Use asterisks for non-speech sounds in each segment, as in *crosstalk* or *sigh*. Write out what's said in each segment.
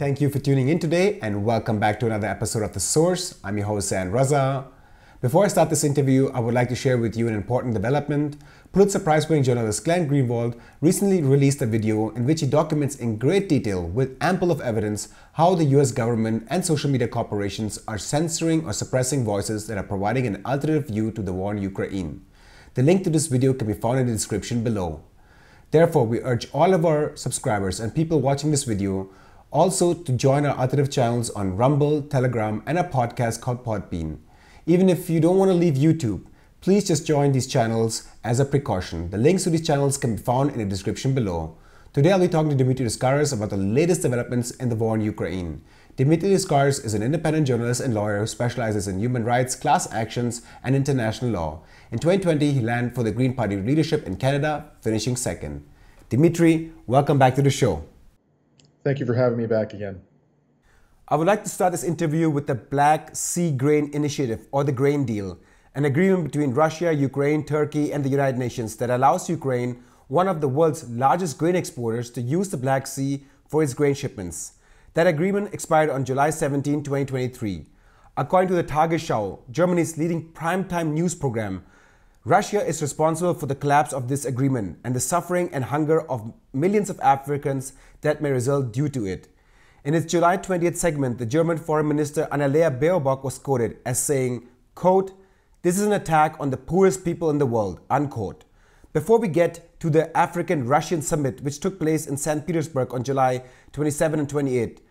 Thank you for tuning in today and welcome back to another episode of The Source. I'm your host, Zain Raza. Before I start this interview, I would like to share with you an important development. Pulitzer Prize winning journalist Glenn Greenwald recently released a video in which he documents in great detail, with ample of evidence, how the US government and social media corporations are censoring or suppressing voices that are providing an alternative view to the war in Ukraine. The link to this video can be found in the description below. Therefore, we urge all of our subscribers and people watching this video also to join our alternative channels on Rumble, Telegram, and a podcast called Podbean. Even if you don't want to leave YouTube, please just join these channels as a precaution. The links to these channels can be found in the description below. Today I'll be talking to Dimitri Lascaris about the latest developments in the war in Ukraine. Dimitri Lascaris is an independent journalist and lawyer who specializes in human rights, class actions, and international law. In 2020, he ran for the Green Party leadership in Canada, finishing second. Dimitri, welcome back to the show. Thank you for having me back again. I would like to start this interview with the Black Sea Grain Initiative, or the Grain Deal, an agreement between Russia, Ukraine, Turkey, and the United Nations that allows Ukraine, one of the world's largest grain exporters, to use the Black Sea for its grain shipments. That agreement expired on July 17, 2023. According to the Tagesschau, Germany's leading primetime news program, Russia is responsible for the collapse of this agreement and the suffering and hunger of millions of Africans that may result due to it. In its July 20th segment, the German Foreign Minister Annalena Baerbock was quoted as saying, quote, This is an attack on the poorest people in the world, unquote. Before we get to the African Russian summit, which took place in St. Petersburg on July 27 and 28,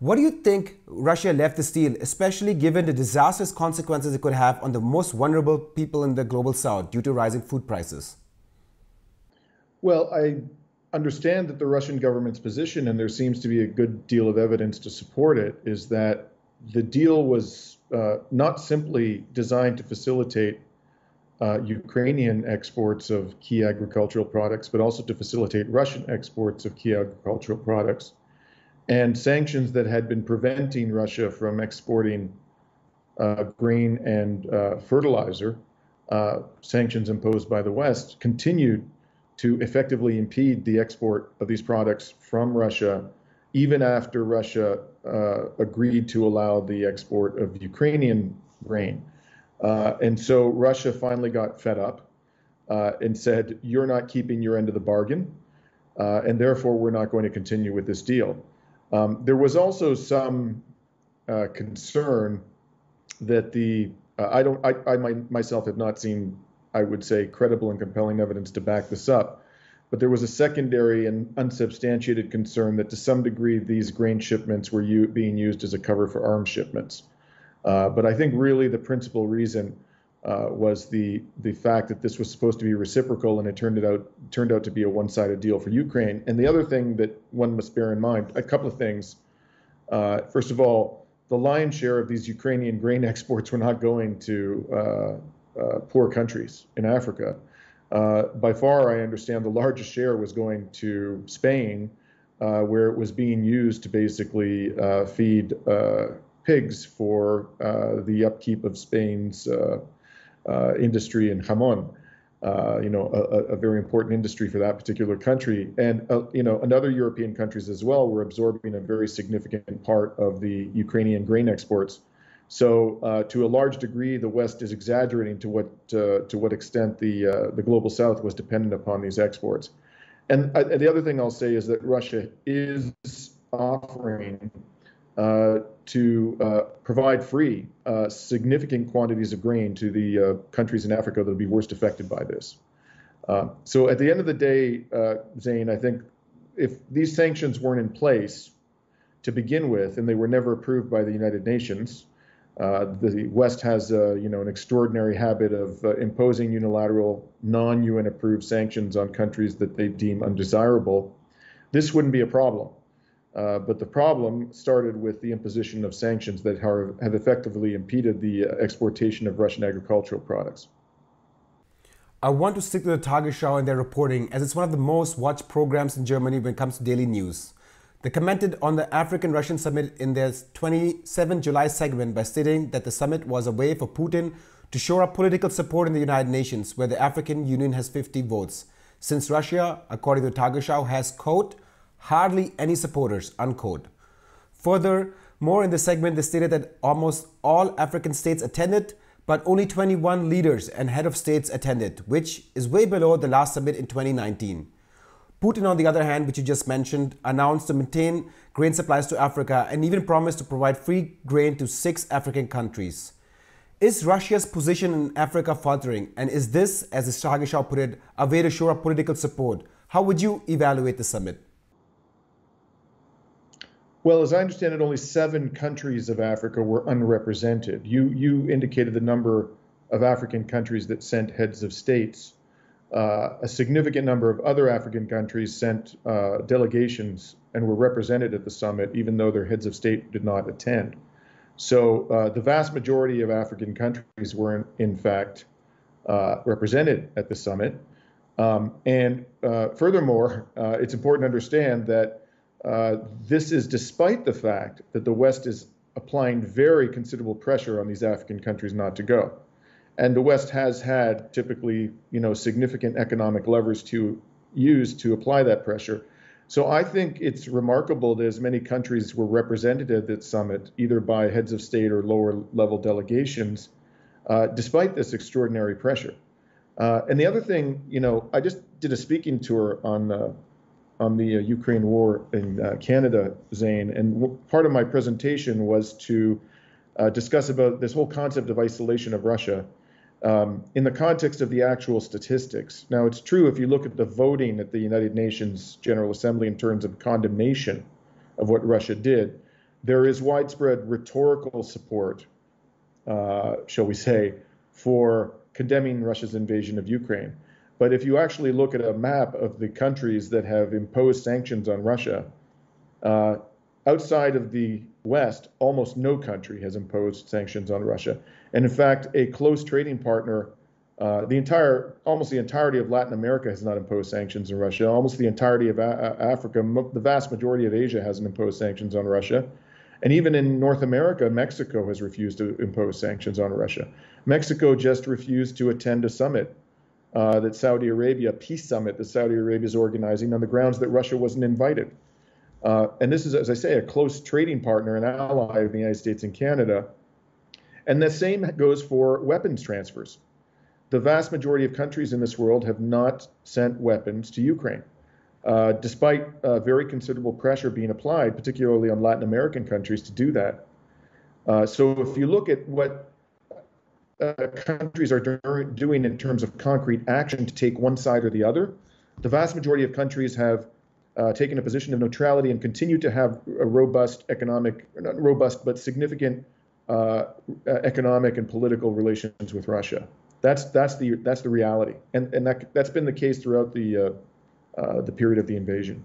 what do you think Russia left this deal, especially given the disastrous consequences it could have on the most vulnerable people in the global south due to rising food prices? Well, I understand that the Russian government's position, and there seems to be a good deal of evidence to support it, is that the deal was uh, not simply designed to facilitate uh, Ukrainian exports of key agricultural products, but also to facilitate Russian exports of key agricultural products and sanctions that had been preventing Russia from exporting uh, grain and uh, fertilizer, uh, sanctions imposed by the West, continued to effectively impede the export of these products from Russia, even after Russia uh, agreed to allow the export of Ukrainian grain. Uh, and so Russia finally got fed up uh, and said, You're not keeping your end of the bargain, and therefore we're not going to continue with this deal. Um, there was also some uh, concern that the uh, I don't I, I my, myself have not seen I would say credible and compelling evidence to back this up, but there was a secondary and unsubstantiated concern that to some degree these grain shipments were u- being used as a cover for arms shipments. Uh, but I think really the principal reason uh, was the the fact that this was supposed to be reciprocal, and it turned it out turned out to be a one-sided deal for Ukraine. And the other thing that one must bear in mind, a couple of things. Uh, first of all, the lion's share of these Ukrainian grain *laughs* exports were not going to uh, uh poor countries in Africa. Uh, by far, I understand the largest share was going to Spain, uh, where it was being used to basically feed pigs for the upkeep of Spain's industry in jamon. Uh, you know, a, a, very important industry for that particular country. And, uh, you know, and other European countries as well were absorbing a very significant part of the Ukrainian grain exports. So, uh, to a large degree, the West is exaggerating to what uh, to what extent the uh, the global South was dependent upon these exports. And the other thing I'll say is that Russia is offering uh, to uh, provide free uh, significant quantities of grain to the uh, countries in Africa that will be worst affected by this. Uh, so at the end of the day, Zain, I think if these sanctions weren't in place to begin with, and they were never approved by the United Nations, the West has, you know, an extraordinary habit of imposing unilateral, non-UN approved sanctions on countries that they deem undesirable. This wouldn't be a problem. Uh, but the problem started with the imposition of sanctions that have effectively impeded the uh, exportation of Russian agricultural products. I want to stick to the Tagesschau and their reporting as it's one of the most watched programs in Germany when it comes to daily news. They commented on the African Russian summit in their 27 July segment by stating that the summit was a way for Putin to shore up political support in the United Nations, where the African Union has 50 votes, since Russia, according to Tagesschau, has, quote, hardly any supporters, unquote. Further, more in the segment, they stated that almost all African states attended, but only 21 leaders and head of states attended, which is way below the last summit in 2019. Putin, on the other hand, which you just mentioned, announced to maintain grain supplies to Africa and even promised to provide free grain to six African countries. Is Russia's position in Africa faltering? And is this, as Shaw put it, a way to shore up political support? How would you evaluate the summit? Well, as I understand it, only seven countries of Africa were unrepresented. You, you indicated the number of African countries that sent heads of states. Uh, a significant number of other African countries sent uh, delegations and were represented at the summit, even though their heads of state did not attend. So uh, the vast majority of African countries were, in, in fact, uh, represented at the summit. Um, and uh, furthermore, uh, it's important to understand that this is despite the fact that the West is applying very considerable pressure on these African countries not to go. And the West has had typically, you know, significant economic levers to use to apply that pressure. So I think it's remarkable that as many countries were represented at that summit, either by heads of state or lower level delegations, uh, despite this extraordinary pressure. Uh, and the other thing, you know, I just did a speaking tour on uh, on the uh, Ukraine war in uh, Canada, Zain, and w- part of my presentation was to uh, discuss about this whole concept of isolation of Russia um, in the context of the actual statistics. Now, it's true if you look at the voting at the United Nations General Assembly in terms of condemnation of what Russia did, there is widespread rhetorical support, uh, shall we say, for condemning Russia's invasion of Ukraine. But if you actually look at a map of the countries that have imposed sanctions on Russia, uh, outside of the West, almost no country has imposed sanctions on Russia. And in fact, a close trading partner, uh, the entire, almost the entirety of Latin America has not imposed sanctions on Russia. Almost the entirety of a- Africa, the vast majority of Asia hasn't imposed sanctions on Russia. And even in North America, Mexico has refused to impose sanctions on Russia. Mexico just refused to attend a summit uh, that Saudi Arabia, peace summit that Saudi Arabia is organizing on the grounds that Russia wasn't invited. Uh, and this is, as I say, a close trading partner and ally of the United States and Canada. And the same goes for weapons transfers. The vast majority of countries in this world have not sent weapons to Ukraine, uh, despite uh, very considerable pressure being applied, particularly on Latin American countries, to do that. Uh, so if you look at what uh, countries are doing in terms of concrete action to take one side or the other, the vast majority of countries have uh, taken a position of neutrality and continue to have a robust economic, not robust, but significant uh, economic and political relations with Russia. That's that's the that's the reality, and and that that's been the case throughout the uh, uh, the period of the invasion.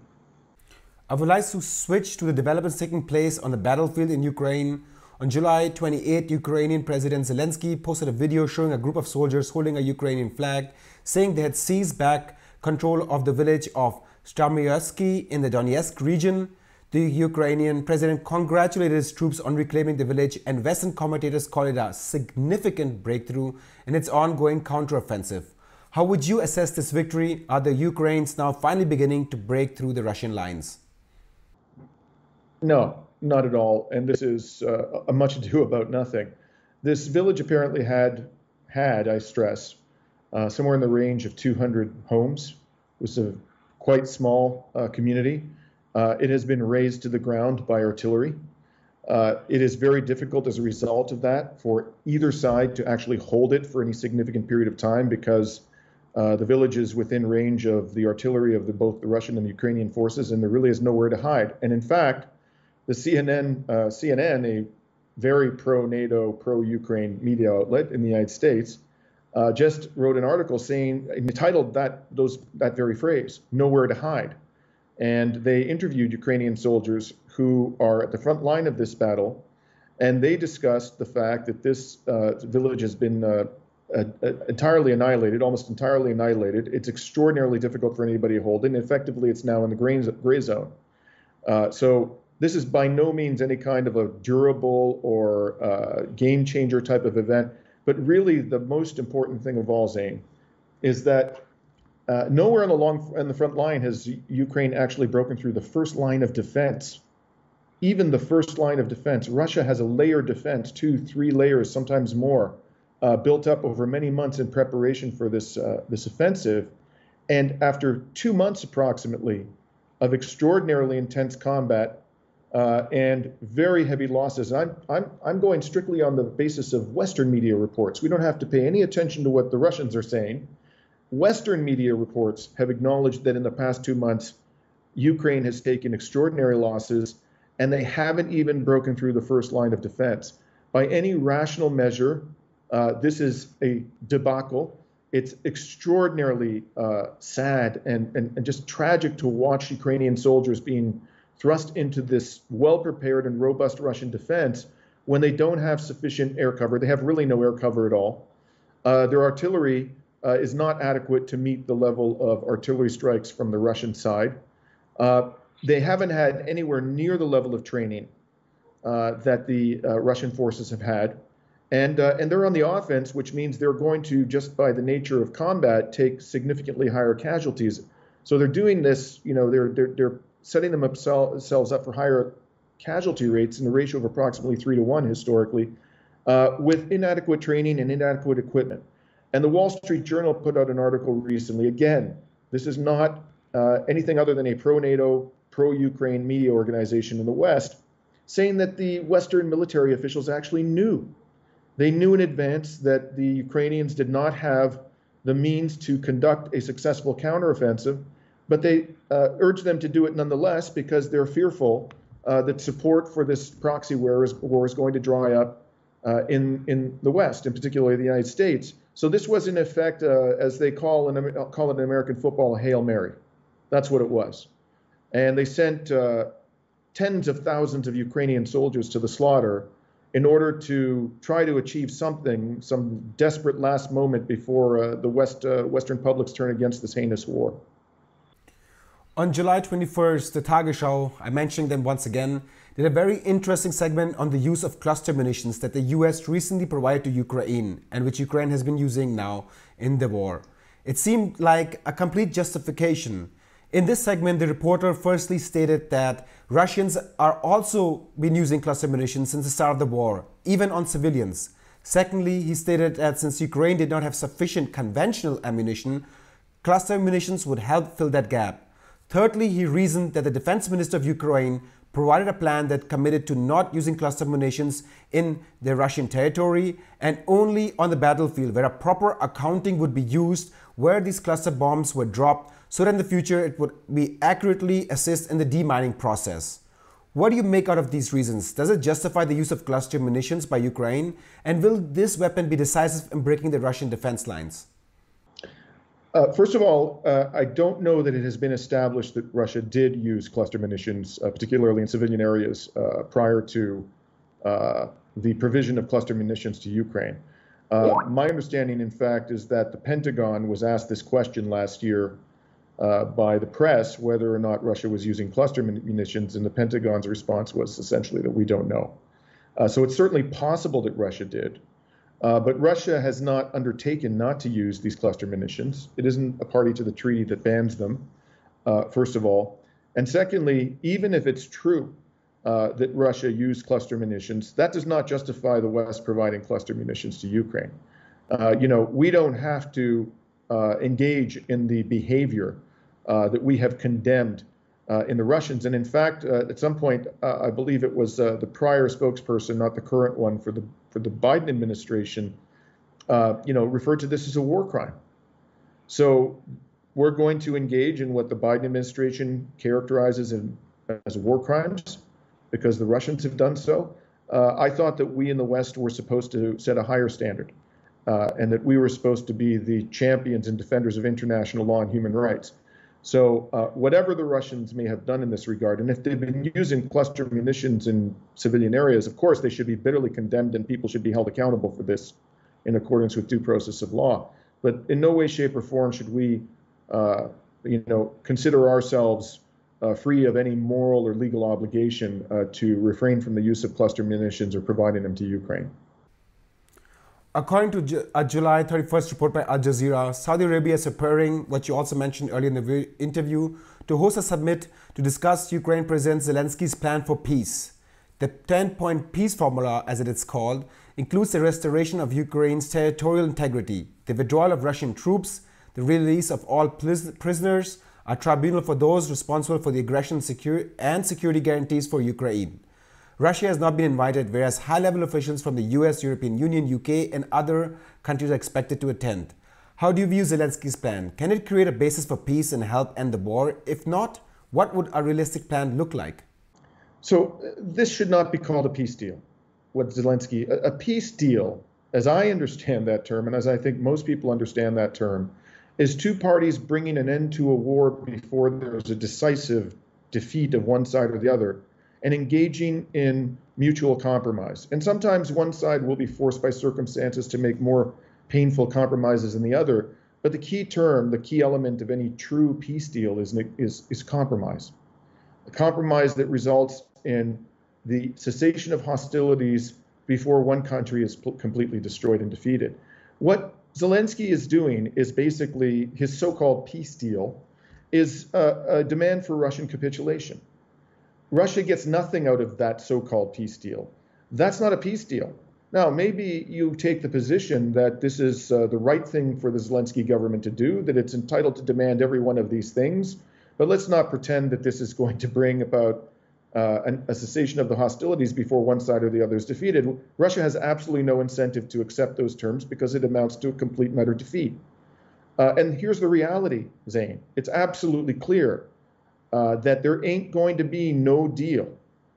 I would like to switch to the developments taking place on the battlefield in Ukraine. On July 28, Ukrainian President Zelensky posted a video showing a group of soldiers holding a Ukrainian flag, saying they had seized back control of the village of Staromaiorske in the Donetsk region. The Ukrainian president congratulated his troops on reclaiming the village, and Western commentators call it a significant breakthrough in its ongoing counteroffensive. How would you assess this victory? Are the Ukrainians now finally beginning to break through the Russian lines? No, not at all. And this is uh, a much ado about nothing. This village apparently had had, I stress, uh, somewhere in the range of 200 homes. It was a quite small uh, community. Uh, it has been razed to the ground by artillery. Uh, it is very difficult as a result of that for either side to actually hold it for any significant period of time because uh, the village is within range of the artillery of the, both the Russian and the Ukrainian forces, and there really is nowhere to hide. And in fact, the CNN, uh, CNN, a very pro-NATO, pro-Ukraine media outlet in the United States, uh, just wrote an article saying entitled that those that very phrase, "Nowhere to hide." and they interviewed Ukrainian soldiers who are at the front line of this battle, and they discussed the fact that this uh, village has been uh, entirely annihilated, almost entirely annihilated. It's extraordinarily difficult for anybody to hold it, effectively, it's now in the gray, gray zone. Uh, so this is by no means any kind of a durable or uh, game changer type of event, but really the most important thing of all, Zain, is that uh, nowhere on the long in the front line has Ukraine actually broken through the first line of defense, even the first line of defense. Russia has a layered defense, two, three layers, sometimes more, uh, built up over many months in preparation for this uh, this offensive. And after two months approximately of extraordinarily intense combat uh, and very heavy losses, and I'm, I'm, I'm going strictly on the basis of Western media reports. We don't have to pay any attention to what the Russians are saying. Western media reports have acknowledged that in the past two months, Ukraine has taken extraordinary losses, and they haven't even broken through the first line of defense. By any rational measure, uh, this is a debacle. It's extraordinarily uh, sad and, and, and just tragic to watch Ukrainian soldiers being thrust into this well prepared and robust Russian defense when they don't have sufficient air cover. They have really no air cover at all. Uh, their artillery uh, is not adequate to meet the level of artillery strikes from the Russian side. Uh, they haven't had anywhere near the level of training uh, that the uh, Russian forces have had. And, uh, and they're on the offense, which means they're going to, just by the nature of combat, take significantly higher casualties. So they're doing this, you know, they're, they're, they're setting themselves up for higher casualty rates in the ratio of approximately three to one historically, uh, with inadequate training and inadequate equipment. And the Wall Street Journal put out an article recently. Again, this is not uh, anything other than a pro NATO, pro Ukraine media organization in the West, saying that the Western military officials actually knew. They knew in advance that the Ukrainians did not have the means to conduct a successful counteroffensive, but they uh, urged them to do it nonetheless because they're fearful uh, that support for this proxy war is, war is going to dry up uh, in, in the West, and particularly the United States. So this was in effect, uh, as they call, in, call it in American football, a Hail Mary. That's what it was. And they sent uh, tens of thousands of Ukrainian soldiers to the slaughter in order to try to achieve something, some desperate last moment before uh, the West, uh, Western publics turn against this heinous war. On July 21st, the Tagesschau, I mentioned them once again, did a very interesting segment on the use of cluster munitions that the US recently provided to Ukraine and which Ukraine has been using now in the war. It seemed like a complete justification. In this segment, the reporter firstly stated that Russians are also been using cluster munitions since the start of the war, even on civilians. Secondly, he stated that since Ukraine did not have sufficient conventional ammunition, cluster munitions would help fill that gap. Thirdly, he reasoned that the defense minister of Ukraine provided a plan that committed to not using cluster munitions in the Russian territory and only on the battlefield where a proper accounting would be used where these cluster bombs were dropped so that in the future it would be accurately assist in the demining process. What do you make out of these reasons? Does it justify the use of cluster munitions by Ukraine? And will this weapon be decisive in breaking the Russian defense lines? Uh, first of all, uh, I don't know that it has been established that Russia did use cluster munitions, uh, particularly in civilian areas, uh, prior to uh, the provision of cluster munitions to Ukraine. Uh, my understanding, in fact, is that the Pentagon was asked this question last year by the press whether or not Russia was using cluster munitions, and the Pentagon's response was essentially that we don't know. so it's certainly possible that Russia did. Uh, but Russia has not undertaken not to use these cluster munitions. It isn't a party to the treaty that bans them, uh, first of all. And secondly, even if it's true uh, that Russia used cluster munitions, that does not justify the West providing cluster munitions to Ukraine. Uh, you know, we don't have to uh, engage in the behavior uh, that we have condemned in the Russians. And in fact, at some point, I believe it was the prior spokesperson, not the current one, for the for the Biden administration, uh, you know, referred to this as a war crime. So we're going to engage in what the Biden administration characterizes in, as war crimes because the Russians have done so. Uh, I thought that we in the West were supposed to set a higher standard uh, and that we were supposed to be the champions and defenders of international law and human rights. So, uh, whatever the Russians may have done in this regard, and if they've been using cluster munitions in civilian areas, of course they should be bitterly condemned and people should be held accountable for this in accordance with due process of law. But in no way, shape, or form should we, uh, you know, consider ourselves uh, free of any moral or legal obligation uh, to refrain from the use of cluster munitions or providing them to Ukraine. According to a July 31st report by Al Jazeera, Saudi Arabia is preparing, what you also mentioned earlier in the interview, to host a summit to discuss Ukraine President Zelensky's plan for peace. The 10 point peace formula, as it is called, includes the restoration of Ukraine's territorial integrity, the withdrawal of Russian troops, the release of all prisoners, a tribunal for those responsible for the aggression and security guarantees for Ukraine. Russia has not been invited, whereas high level officials from the US, European Union, UK, and other countries are expected to attend. How do you view Zelensky's plan? Can it create a basis for peace and help end the war? If not, what would a realistic plan look like? So, uh, this should not be called a peace deal. What Zelensky, a, a peace deal, as I understand that term, and as I think most people understand that term, is two parties bringing an end to a war before there's a decisive defeat of one side or the other and engaging in mutual compromise. And sometimes one side will be forced by circumstances to make more painful compromises than the other. But the key term, the key element of any true peace deal is, is, is compromise. A compromise that results in the cessation of hostilities before one country is completely destroyed and defeated. What Zelensky is doing is basically his so called peace deal is a, a demand for Russian capitulation. Russia gets nothing out of that so called peace deal. That's not a peace deal. Now, maybe you take the position that this is uh, the right thing for the Zelensky government to do, that it's entitled to demand every one of these things. But let's not pretend that this is going to bring about uh, an, a cessation of the hostilities before one side or the other is defeated. Russia has absolutely no incentive to accept those terms because it amounts to a complete and utter defeat. Uh, and here's the reality, Zain. It's absolutely clear uh, that there ain't going to be no deal,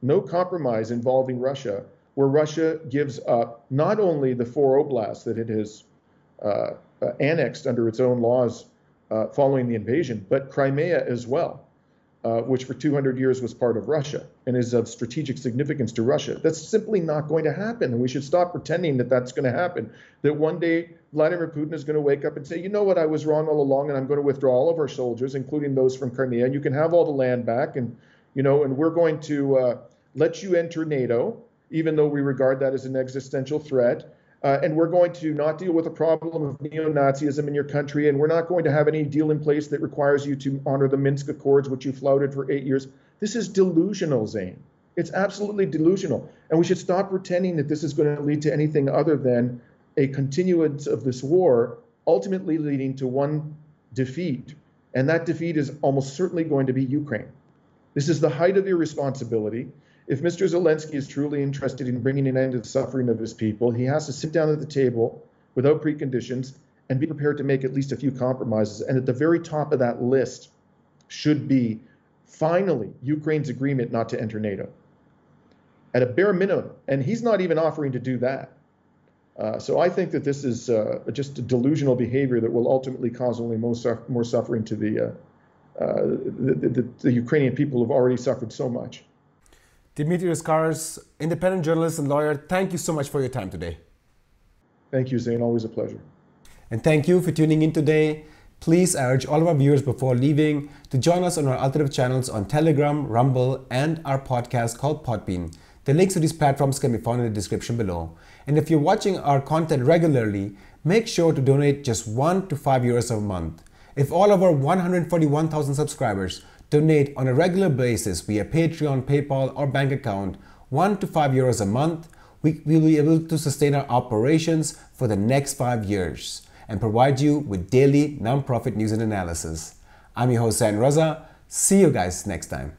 no compromise involving Russia, where Russia gives up not only the four oblasts that it has uh, uh, annexed under its own laws uh, following the invasion, but Crimea as well, uh, which for 200 years was part of Russia and is of strategic significance to Russia. That's simply not going to happen. And we should stop pretending that that's going to happen. That one day Vladimir Putin is going to wake up and say, you know what, I was wrong all along, and I'm going to withdraw all of our soldiers, including those from Crimea, and you can have all the land back, and you know, and we're going to uh, let you enter NATO, even though we regard that as an existential threat. Uh, and we're going to not deal with the problem of neo-Nazism in your country, and we're not going to have any deal in place that requires you to honor the Minsk Accords, which you flouted for eight years. This is delusional, Zain. It's absolutely delusional, and we should stop pretending that this is going to lead to anything other than a continuance of this war, ultimately leading to one defeat. And that defeat is almost certainly going to be Ukraine. This is the height of irresponsibility. If Mr. Zelensky is truly interested in bringing an end to the suffering of his people, he has to sit down at the table without preconditions and be prepared to make at least a few compromises. And at the very top of that list should be finally Ukraine's agreement not to enter NATO. At a bare minimum, and he's not even offering to do that. Uh, so I think that this is uh, just a delusional behavior that will ultimately cause only more, more suffering to the, uh, uh, the, the, the, Ukrainian people who've already suffered so much. Dimitri Lascaris, independent journalist and lawyer, thank you so much for your time today. Thank you, Zain. Always a pleasure. And thank you for tuning in today. Please, urge all of our viewers before leaving to join us on our alternative channels on Telegram, Rumble, and our podcast called Podbean. The links to these platforms can be found in the description below. And if you're watching our content regularly, make sure to donate just 1 to 5 euros a month. If all of our 141,000 subscribers donate on a regular basis via Patreon, PayPal, or bank account 1 to 5 euros a month, we will be able to sustain our operations for the next 5 years and provide you with daily nonprofit news and analysis. I'm your host, Zain Raza. See you guys next time.